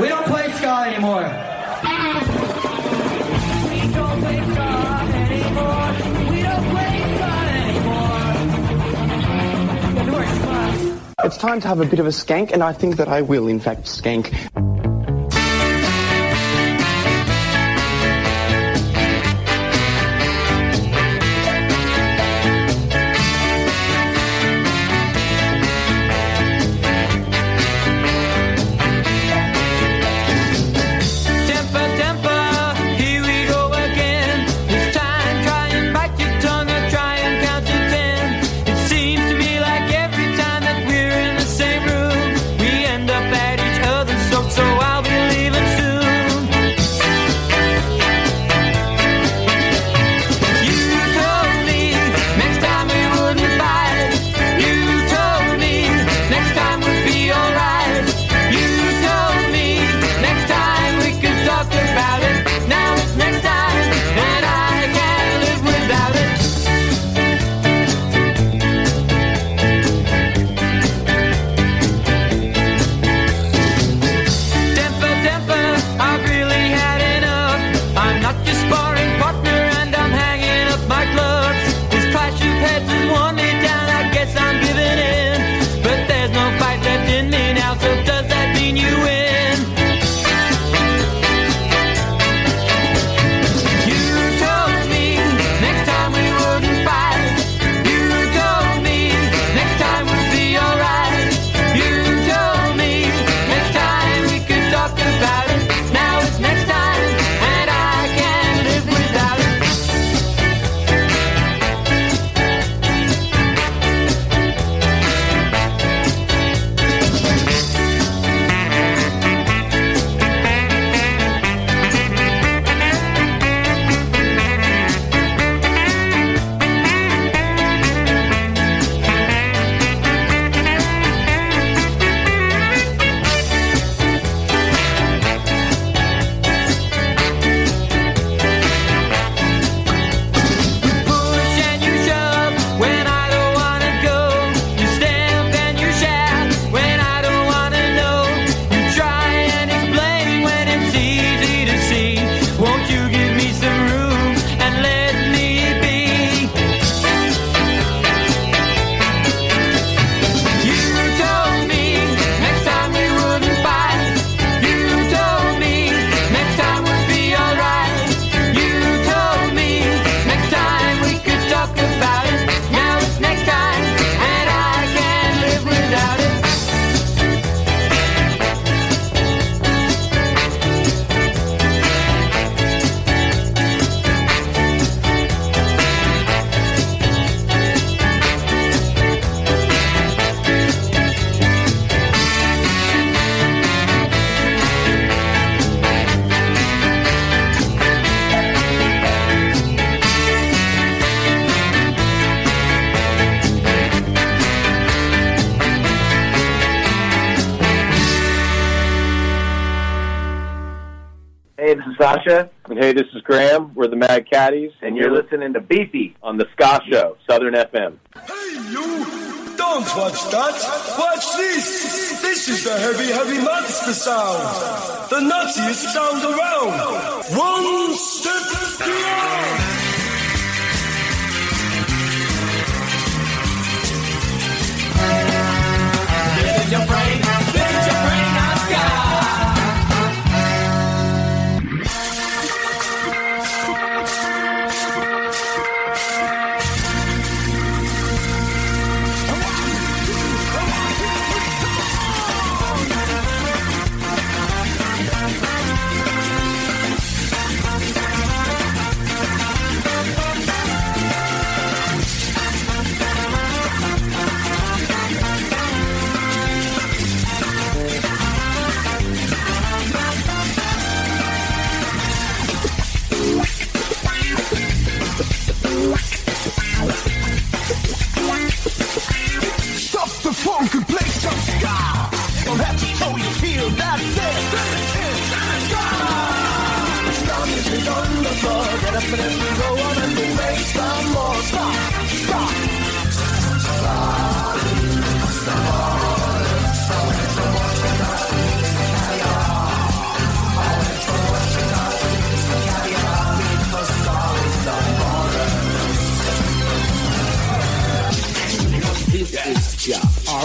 We don't play ska anymore. It's time to have a bit of a skank, and I think that I will, in fact, skank. Sasha. And hey, this is Graham. We're the Mad Caddies. And you're listening to Beefy on the Ska Show, Southern FM. Hey, you! Don't watch that! Watch this! This is the heavy, heavy monster sound! The nuttiest sound around! One step beyond! your brain.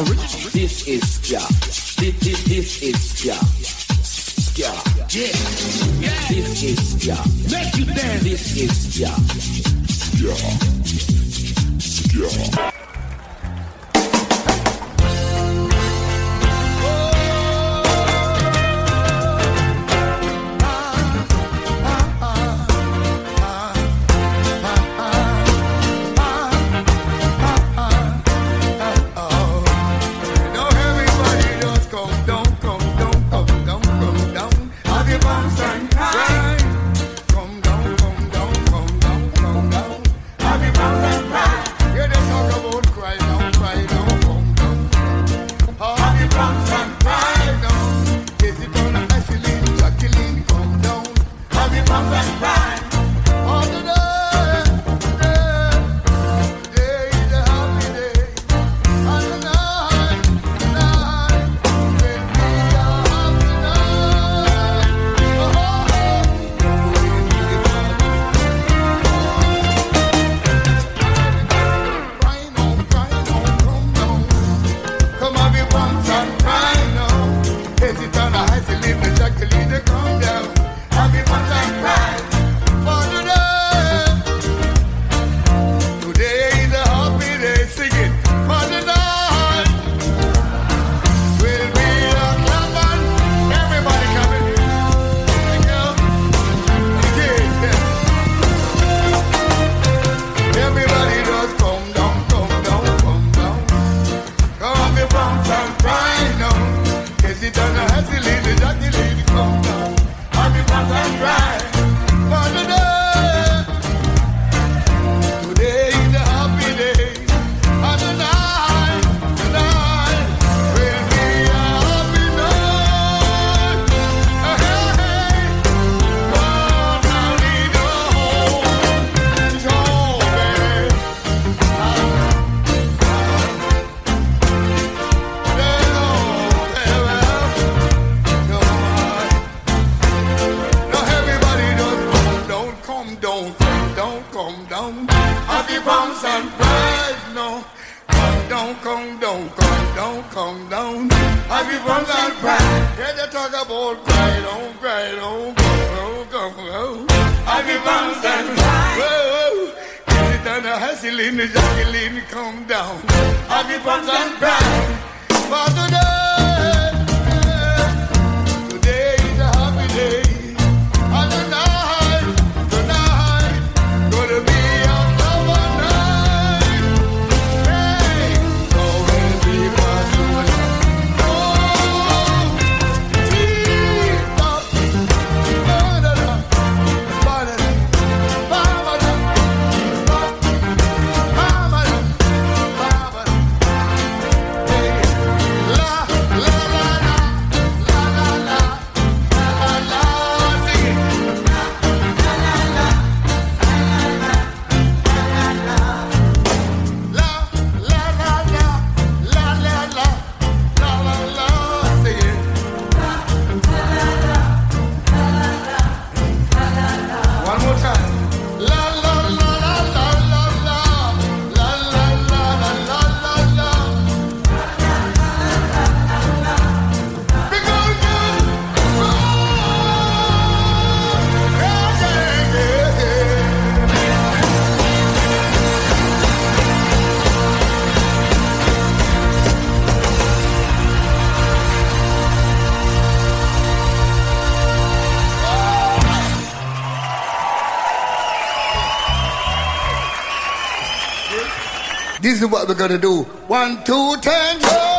rich. This is ska. This, this, this is ska. Ska. Yeah. yeah. This is ska. Make you dance. This is ska. Ska. Ska. This is what we're gonna do. One, two, ten.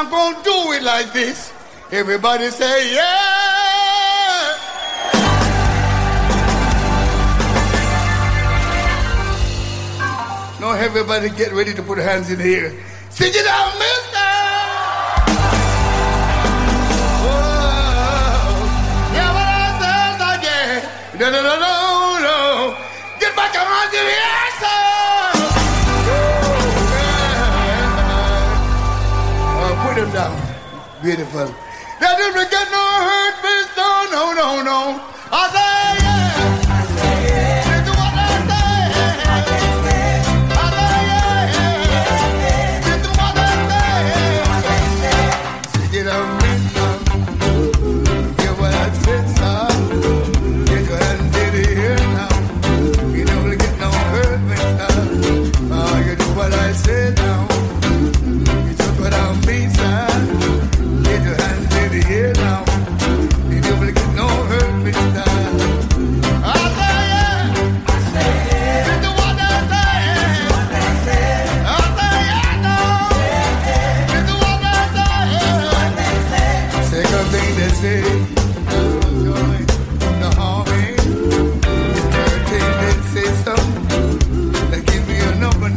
I'm going to do it like this. Everybody say, yeah. Now everybody get ready to put hands in the air. Sing it out, mister. Oh, never says again. No, no, no, no, no. Get back around in the. them down. Beautiful. That if get no hurt, please No, no, no, no.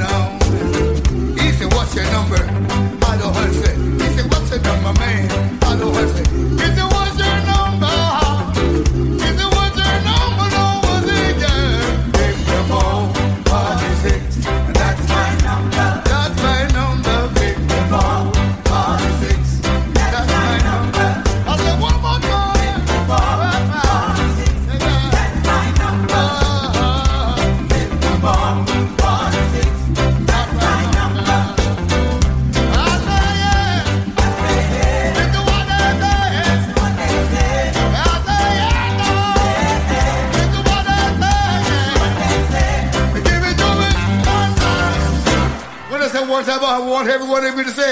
down. He said, what's your number? I don't understand. He said, what's your number, man? Want everyone of you to say,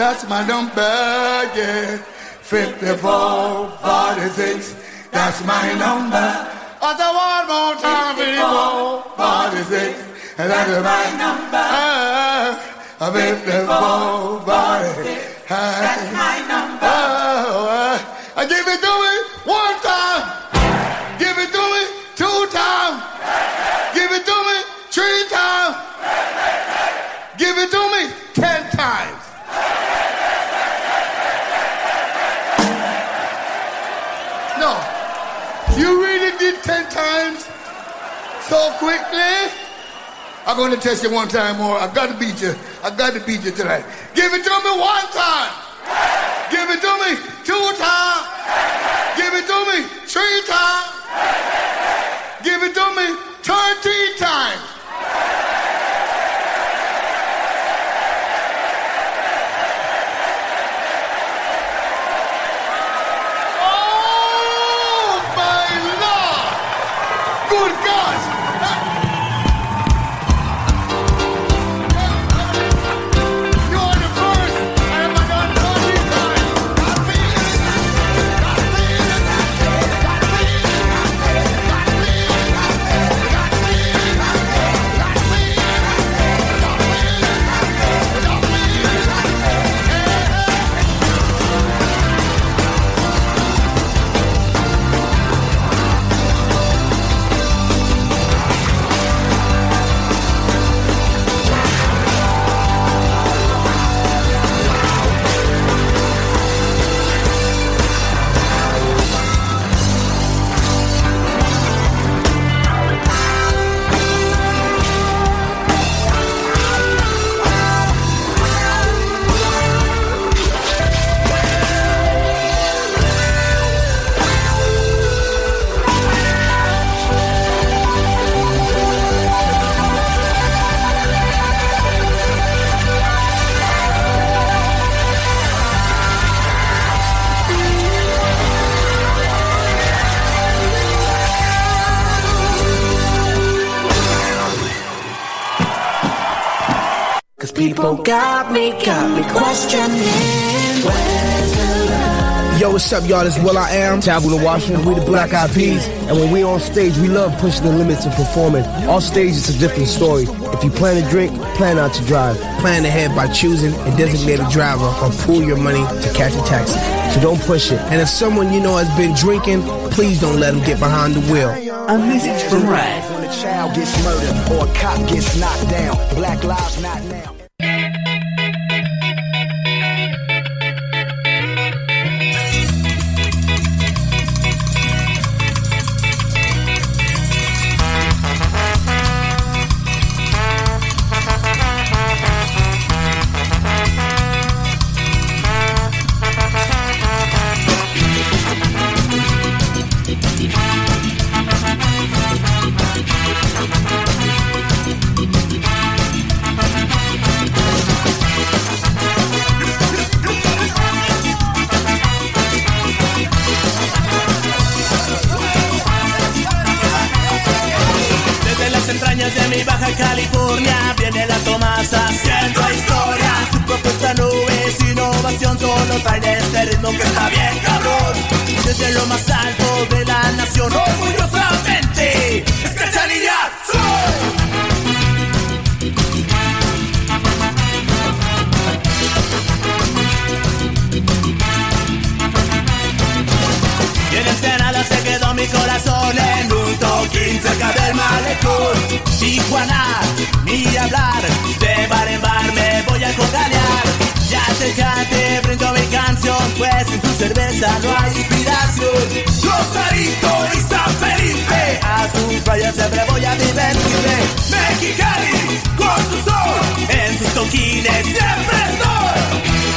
That's my number, yeah. Fifty-four, forty-six. That's my number. I say one more time, fifty-four, forty-six. And that's my number. Uh, Fifty-four, forty-six. That's my number. I give it to me I'm going to test you one time more. I've got to beat you. I've got to beat you tonight. Give it to me one time. Give it to me two times. Give it to me three times. Give it to me 13 times. People got me, got me questioning. Where's the love? Yo, what's up, y'all? This is Will I Am. Tabula Washington. We the Black Eyed Peas. And when we on stage, we love pushing the limits and performing. All stage it's a different story. If you plan to drink, plan not to drive. Plan ahead by choosing a designated driver or pool your money to catch a taxi. So don't push it. And if someone you know has been drinking, please don't let them get behind the wheel. A message from Red. When a child gets murdered or a cop gets knocked down, black lives not now. del malecón. Tijuana, ni hablar, de bar en bar me voy a cocanear. Ya te brindo mi canción, pues en tu cerveza no hay inspiración. Rosarito y San Felipe, a sus playas siempre voy a divertirme. Mexicali, con su sol, en sus toquines siempre estoy.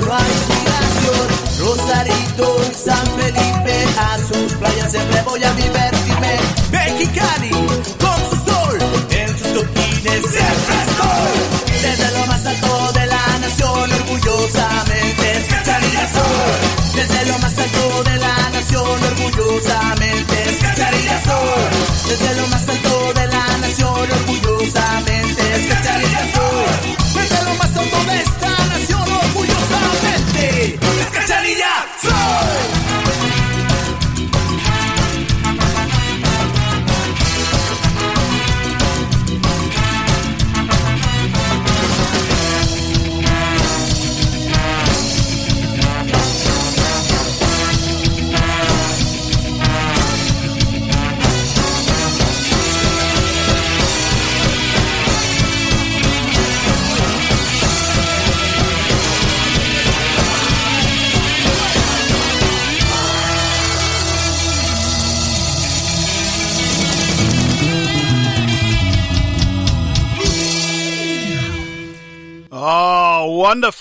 Hay inspiración. Rosarito y San Felipe, a sus playas siempre voy a divertirme. Mexicali, con su sol, en sus toquines siempre estoy. Desde lo más alto de la nación, orgullosamente es cacharilla soy. Desde lo más alto de la nación, orgullosamente es cacharilla soy. Desde lo más alto de la nación, orgullosamente es cacharilla soy. Desde lo más alto de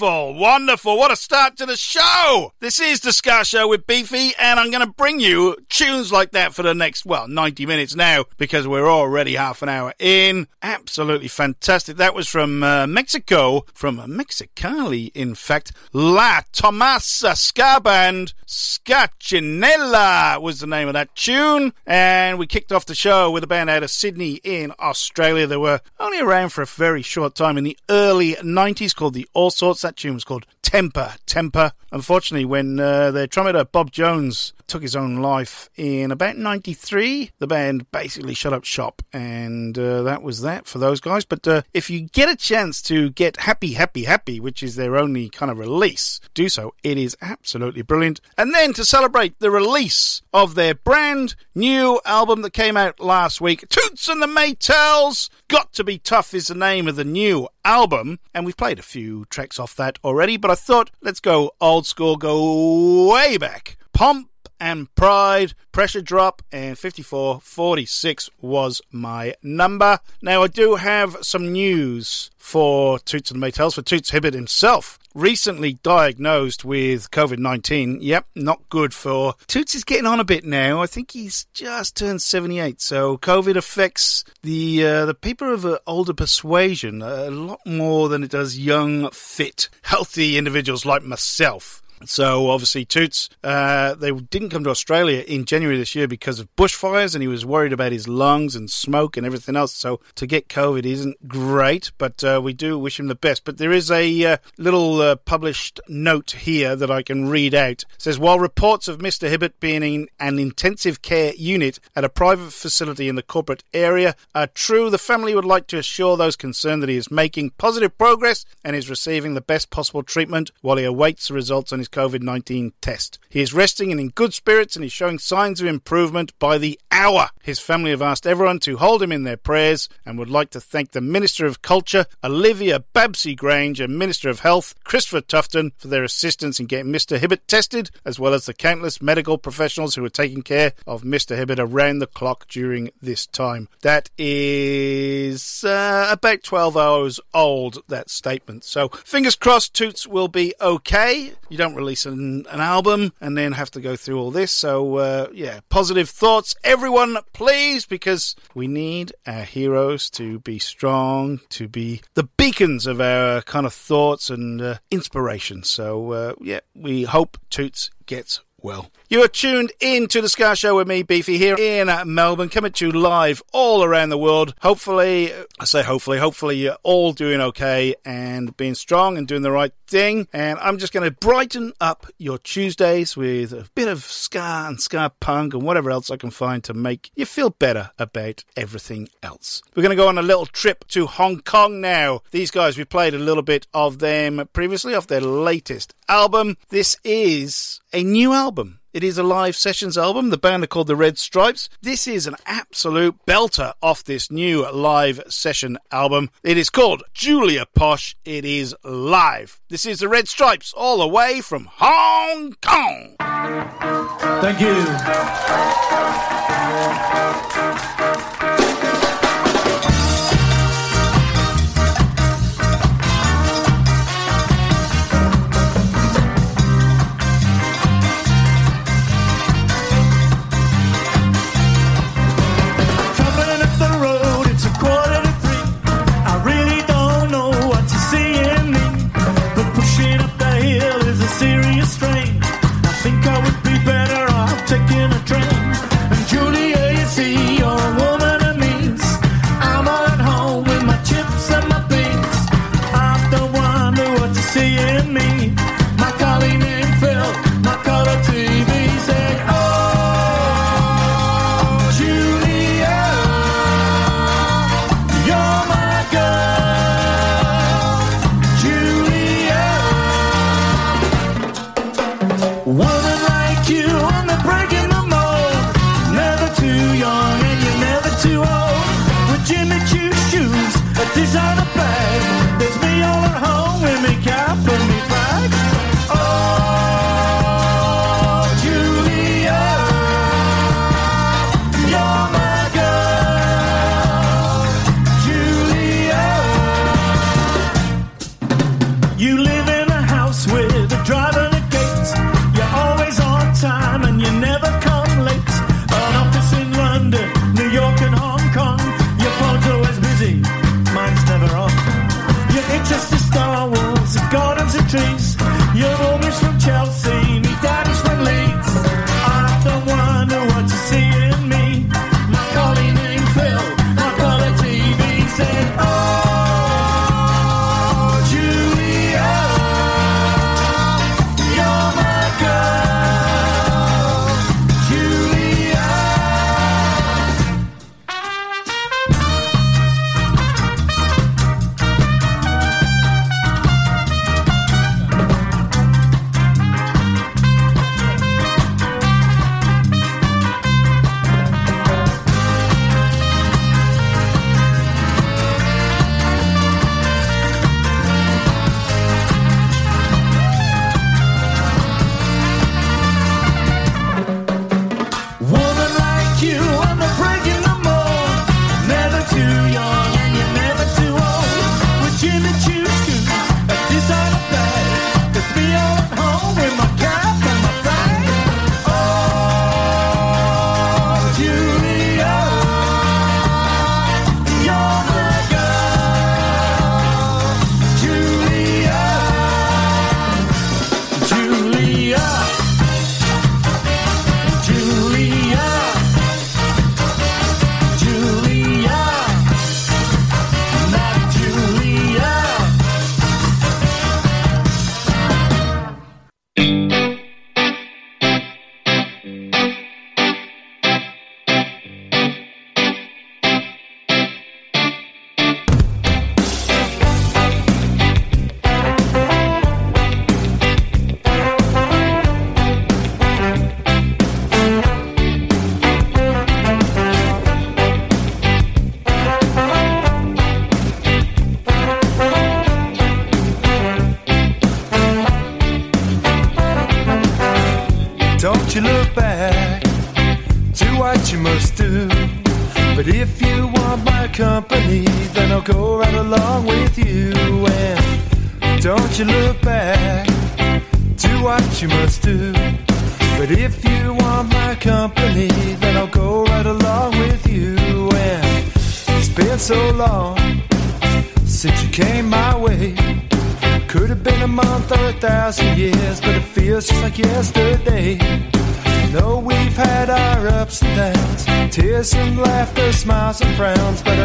wonderful, wonderful. What a start to the show. This is the Ska Show with Beefy, and I'm going to bring you tunes like that for the next, well, 90 minutes now, because we're already half an hour in. Absolutely fantastic. That was from uh, Mexico, from Mexicali, in fact. La Tomasa Ska Band, Scachinella was the name of that tune. And we kicked off the show with a band out of Sydney in Australia. They were only around for a very short time in the early 90s called the Allsorts. That tune was called Temper, Temper. Unfortunately, when uh, their trumpeter Bob Jones took his own life in about 93, the band basically shut up shop. And uh, that was that for those guys. But uh, if you get a chance to get Happy, Happy, Happy, which is their only kind of release, do so. It is absolutely brilliant. And then to celebrate the release of their brand new album that came out last week, Toots and the Maytals, Got to Be Tough is the name of the new album. And we've played a few tracks off that already, but I thought let's go old school, go way back. Pomp and Pride, Pressure Drop, and 5446 was my number. Now, I do have some news for Toots and the Maytals, for Toots Hibbert himself. Recently diagnosed with COVID 19. Yep, not good for. Toots is getting on a bit now. I think he's just turned 78. So COVID affects the uh, the people of uh, older persuasion a lot more than it does young, fit, healthy individuals like myself. So obviously, Toots, uh, they didn't come to Australia in January this year because of bushfires, and he was worried about his lungs and smoke and everything else. So to get COVID isn't great, but uh, we do wish him the best. But there is a uh, little uh, published note here that I can read out. It says while reports of Mr. Hibbert being in an intensive care unit at a private facility in the corporate area are true, the family would like to assure those concerned that he is making positive progress and is receiving the best possible treatment while he awaits the results on his COVID 19 test. He is resting and in good spirits and is showing signs of improvement by the hour. His family have asked everyone to hold him in their prayers and would like to thank the Minister of Culture, Olivia Babsy Grange, and Minister of Health, Christopher Tufton, for their assistance in getting Mr. Hibbert tested, as well as the countless medical professionals who are taking care of Mr. Hibbert around the clock during this time. That is uh, about 12 hours old, that statement. So fingers crossed Toots will be okay. You don't release an, an album and then have to go through all this. So, uh, yeah, positive thoughts, everyone, please, because we need our heroes to be strong, to be the beacons of our kind of thoughts and uh, inspiration. So, uh, yeah, we hope Toots gets well. You are tuned in to the Ska Show with me, Beefy, here in Melbourne, coming to you live all around the world. Hopefully, I say hopefully, hopefully you're all doing okay and being strong and doing the right thing. And I'm just going to brighten up your Tuesdays with a bit of ska and ska punk and whatever else I can find to make you feel better about everything else. We're going to go on a little trip to Hong Kong now. These guys, we played a little bit of them previously off their latest album. This is a new album. It is a live sessions album. The band are called the Red Stripes. This is an absolute belter off this new live session album. It is called Julia Posh. It is live. This is the Red Stripes all the way from Hong Kong. Thank you.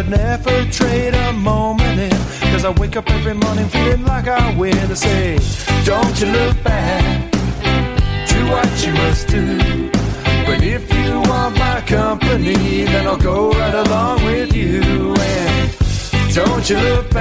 Never trade a moment in. Cause I wake up every morning feeling like I win to say, Don't you look back, do what you must do. But if you want my company, then I'll go right along with you. And don't you look back,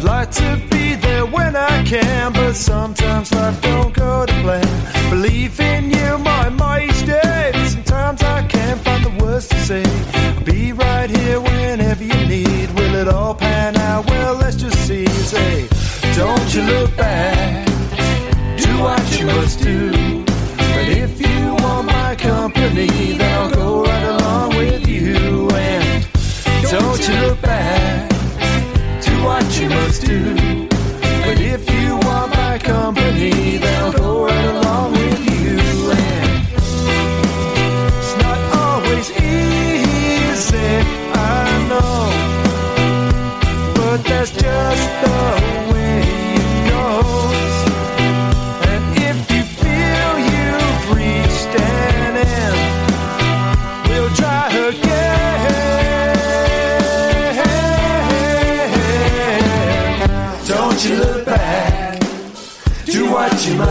I'd like to be there when I can, but sometimes life don't go to plan. Believe in you, my mighty. But sometimes I can't find the words to say. I'll be right here whenever you need. Will it all pan out? Well, let's just see. Say, don't you look back. Do what you must do. But if you want my company, then I'll go right along with you. And don't you look back, what you must do. But if you want my company,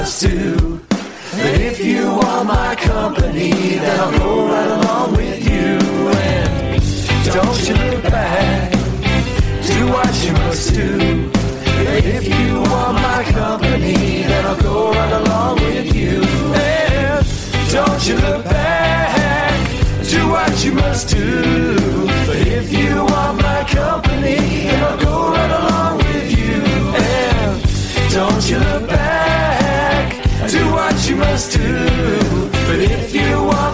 you do. But if you want my company, then I'll go right along with you. And don't you look back, do what you must do. But if you want my company, then I'll go right along with you. And don't you look back, do what you must do. But if you want my company, then I'll go right along with you. And don't you look back, must do. But if you want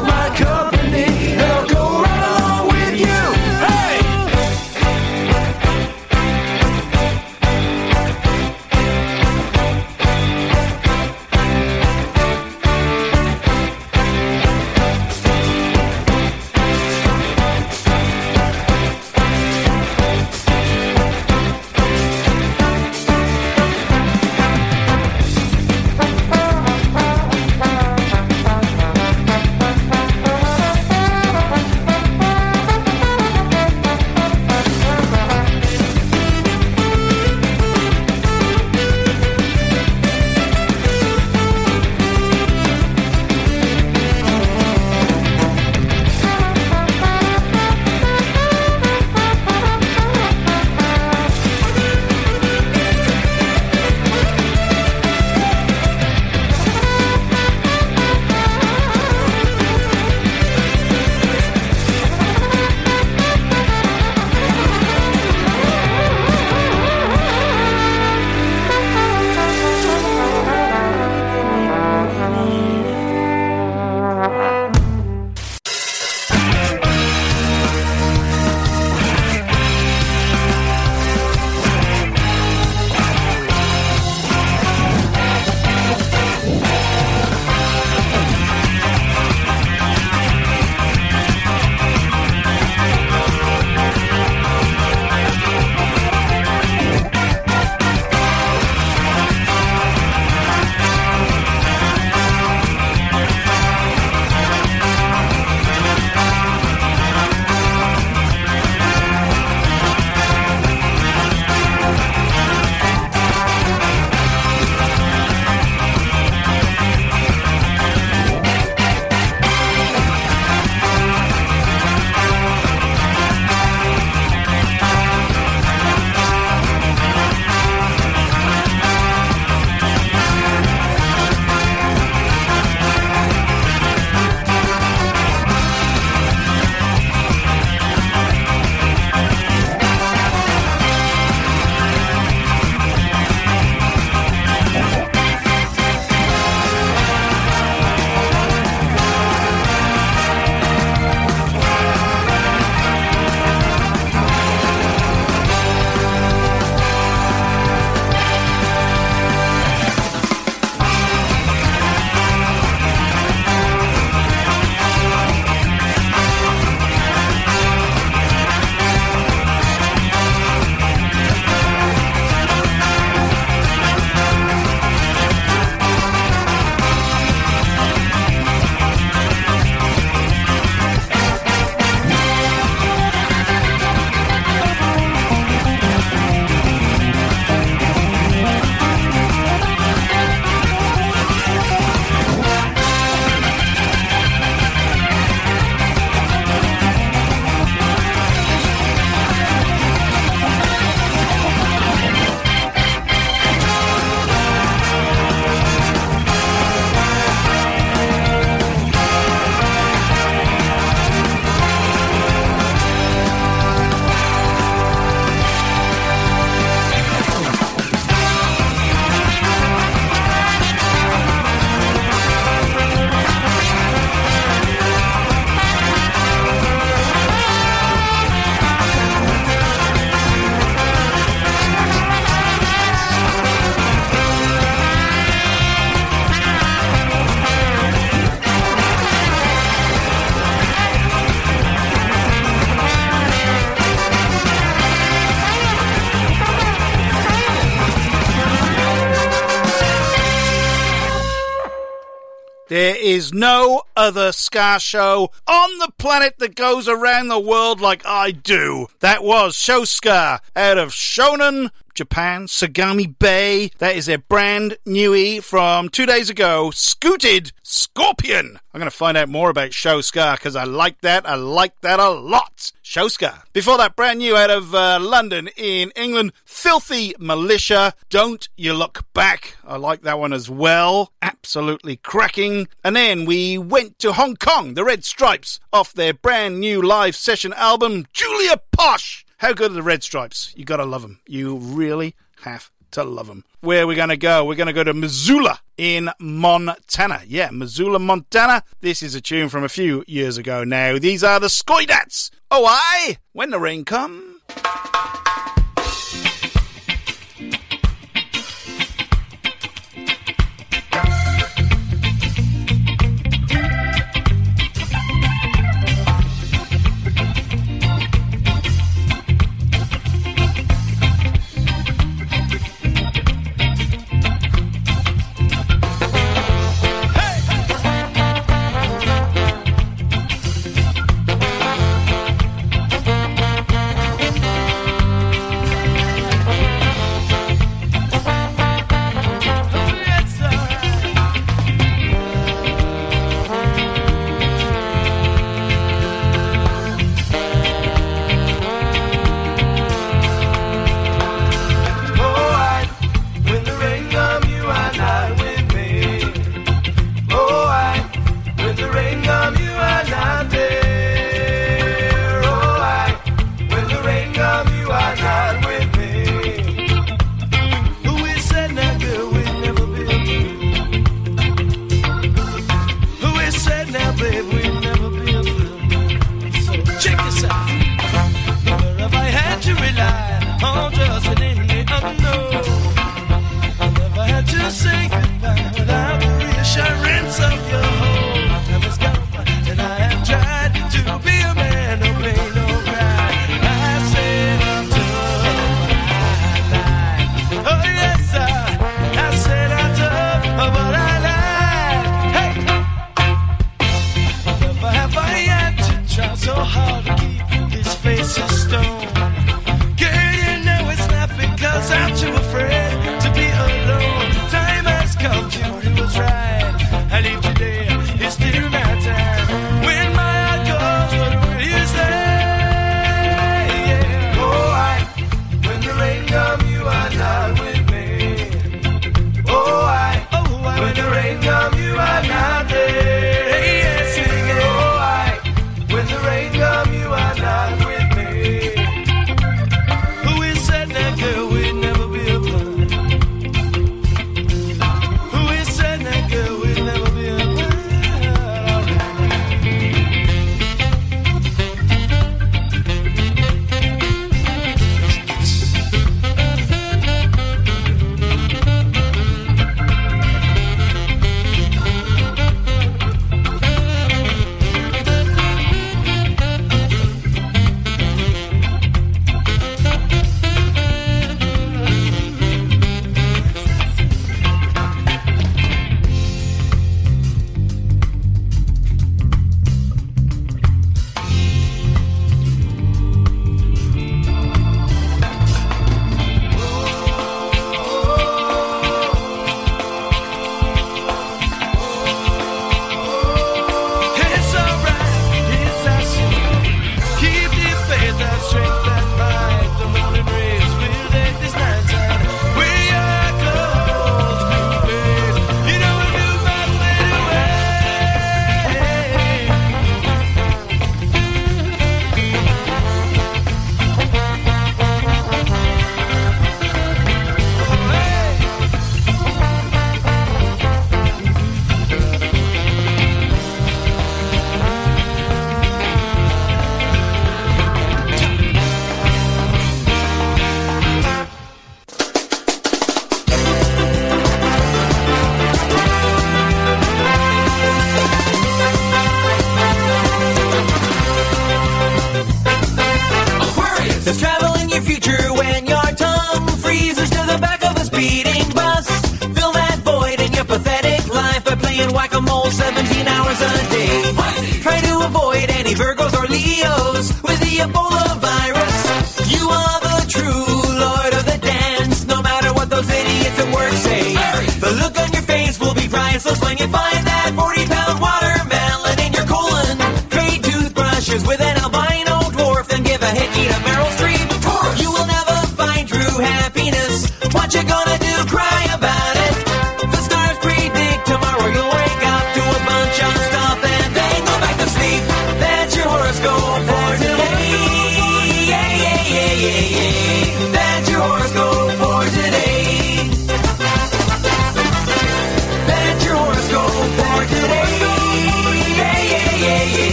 is no other ska show on the planet that goes around the world like I do. That was Show Ska out of Shonan, Japan, Sagami Bay. That is their brand newie from two days ago, Scooted Scorpion. I'm going to find out more about Show Ska because I like that. I like that a lot. Show Ska. Before that, brand new out of uh, London in England, Filthy Militia. Don't You Look Back. I like that one as well. Absolutely cracking. And then we went to Hong Kong, the Red Stripes, off their brand new live session album, Julia Posh. How good are the Red Stripes? You gotta love them. You really have to love them. Where are we gonna go? We're gonna go to Missoula in Montana. Yeah, Missoula, Montana. This is a tune from a few years ago now. These are the Skoidats. Oh, I when the rain come.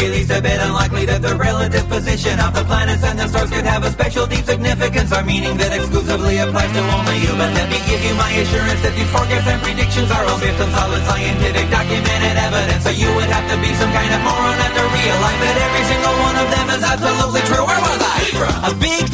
Very least a bit unlikely that the relative position of the planets and the stars could have a special deep significance or meaning that exclusively applies to only you. But let me give you my assurance that these forecasts and predictions are all based on solid scientific documented evidence. So you would have to be some kind of moron not to realize that every single one of them is absolutely true. Where was I? A big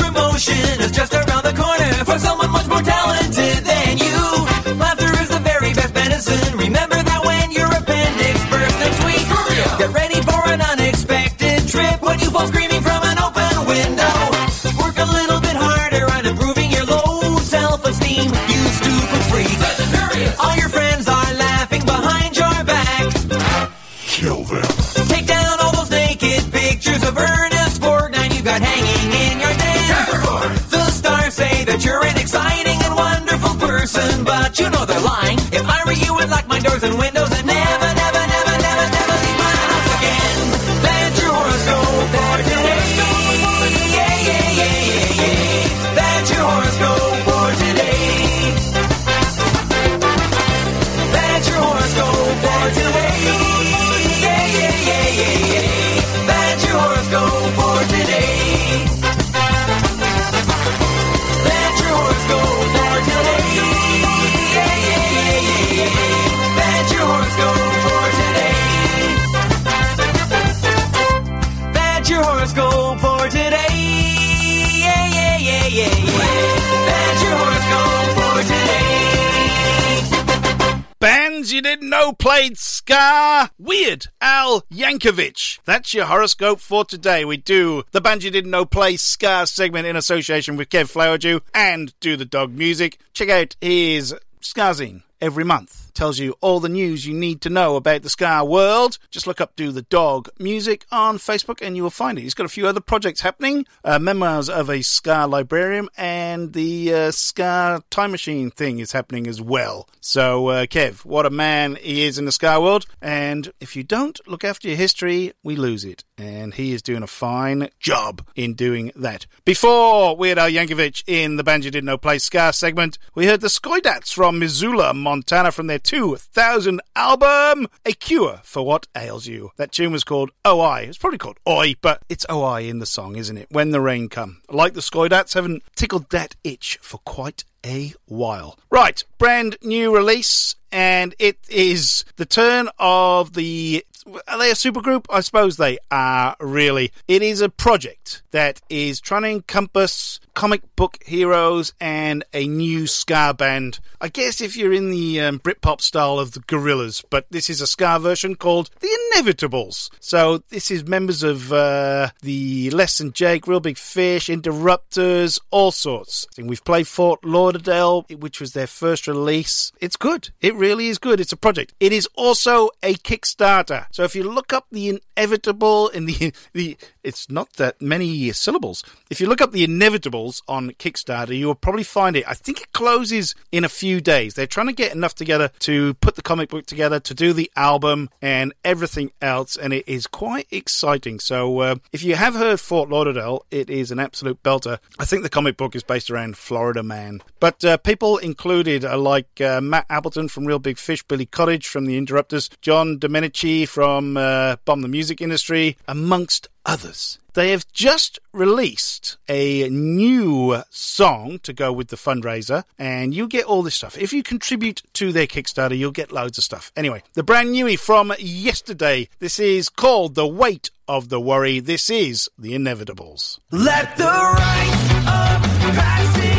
played Ska Weird. Al Yankovic. That's your horoscope for today. We do the band you didn't know play Ska segment in association with Kev Flowerdew and do the dog music. Check out his Skazine every month. Tells you all the news you need to know about the ska world. Just look up Do the Dog Music on Facebook and you will find it. He's got a few other projects happening. Uh, Memoirs of a Ska Librarian and the uh, Time Machine thing is happening as well. So, uh, Kev, what a man he is in the ska world. And if you don't look after your history, we lose it. And he is doing a fine job in doing that. Before Weird Al Yankovic in the Banjo Didn't Know Play Ska segment, we heard the Skoidats from Missoula, Montana from their 2000 album, A Cure for What Ails You. That tune was called OI. It's probably called Oi, but it's OI in the song, isn't it? When the Rain Come. Like the Skoidats, haven't tickled that itch for quite a while. Right, brand new release, and it is the turn of the are they a supergroup? I suppose they are, really. It is a project that is trying to encompass comic book heroes and a new ska band. I guess if you're in the um, Britpop style of the Gorillaz, but this is a ska version called The Inevitables. So this is members of uh, the Less Than Jake, Reel Big Fish, Interrupters, all sorts. I think we've played Fort Lauderdale, which was their first release. It's good. It really is good. It's a project. It is also a Kickstarter. So if you look up the inevitable in the the it's not that many syllables. If you look up the inevitables on Kickstarter, you will probably find it. I think it closes in a few days. They're trying to get enough together to put the comic book together, to do the album and everything else, and it is quite exciting. So uh, if you have heard Fort Lauderdale, it is an absolute belter. I think the comic book is based around Florida Man, but uh, people included are like uh, Matt Appleton from Reel Big Fish, Billy Kottage from The Interrupters, John Domenici from uh, Bomb the Music Industry, amongst others. They have just released a new song to go with the fundraiser, and you get all this stuff. If you contribute to their Kickstarter, you'll get loads of stuff. Anyway, the brand newie from yesterday. This is called The Weight of the Worry. This is The Inevitables. Let the rites of passage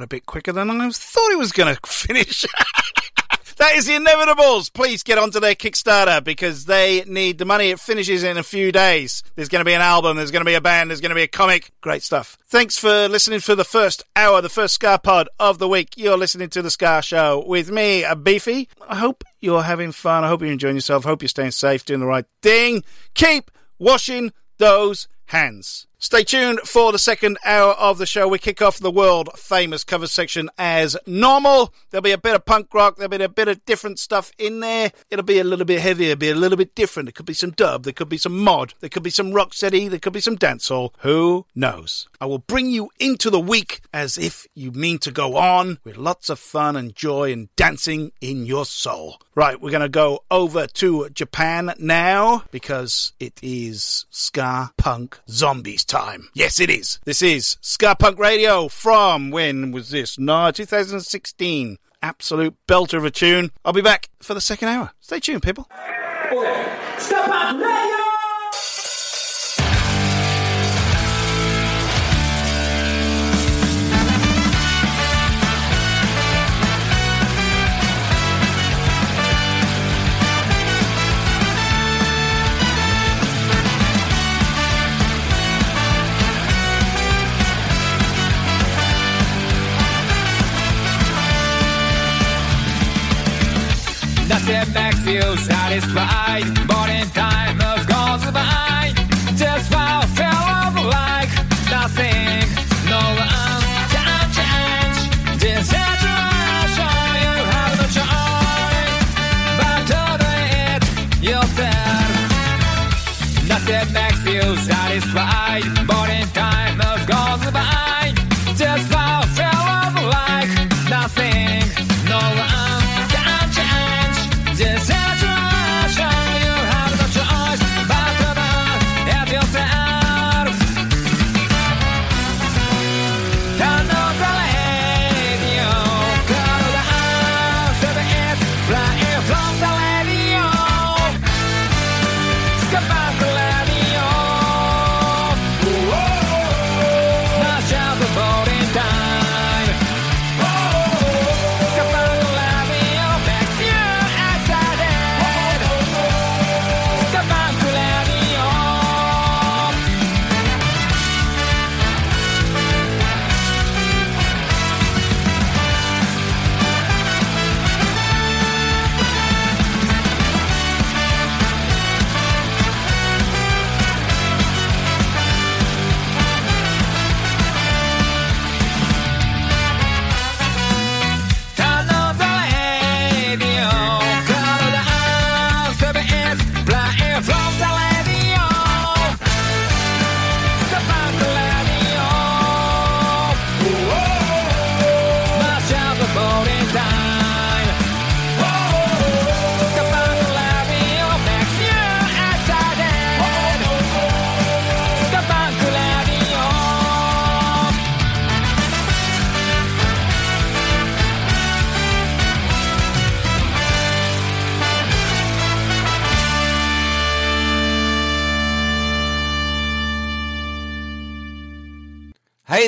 quite a bit quicker than I thought it was going to finish. that is the Inevitables. Please get onto their Kickstarter because they need the money. It finishes in a few days. There's going to be an album, there's going to be a band, there's going to be a comic. Great stuff. Thanks for listening for the first hour, the first Ska Pod of the week. You're listening to The Ska Show with me, Beefy. I hope you're having fun. I hope you're enjoying yourself. I hope you're staying safe, doing the right thing. Keep washing those hands. Stay tuned for the second hour of the show. We kick off the world famous cover section as normal. There'll be a bit of punk rock, there'll be a bit of different stuff in there. It'll be a little bit heavier, be a little bit different. It could be some dub, there could be some mod, there could be some rock steady, there could be some dancehall. Who knows? I will bring you into the week as if you mean to go on with lots of fun and joy and dancing in your soul. Right, we're going to go over to Japan now because it is ska punk zombies time. Yes, it is. This is ska punk radio from when was this? No, 2016. Absolute belter of a tune. I'll be back for the second hour. Stay tuned, people. Step up, radio! You satisfied, but in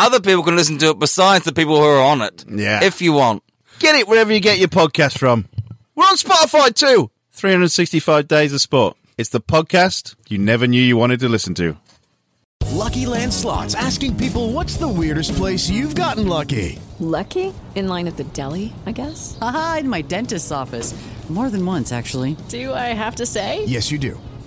other people can listen to it besides the people who are on it. Yeah. If you want. Get it wherever you get your podcast from. We're on Spotify too. 365 Days of Sport. It's the podcast you never knew you wanted to listen to. Lucky Land Slots asking people what's the weirdest place you've gotten lucky? Lucky? In line at the deli, I guess? Aha, in my dentist's office. More than once, actually. Do I have to say? Yes, you do.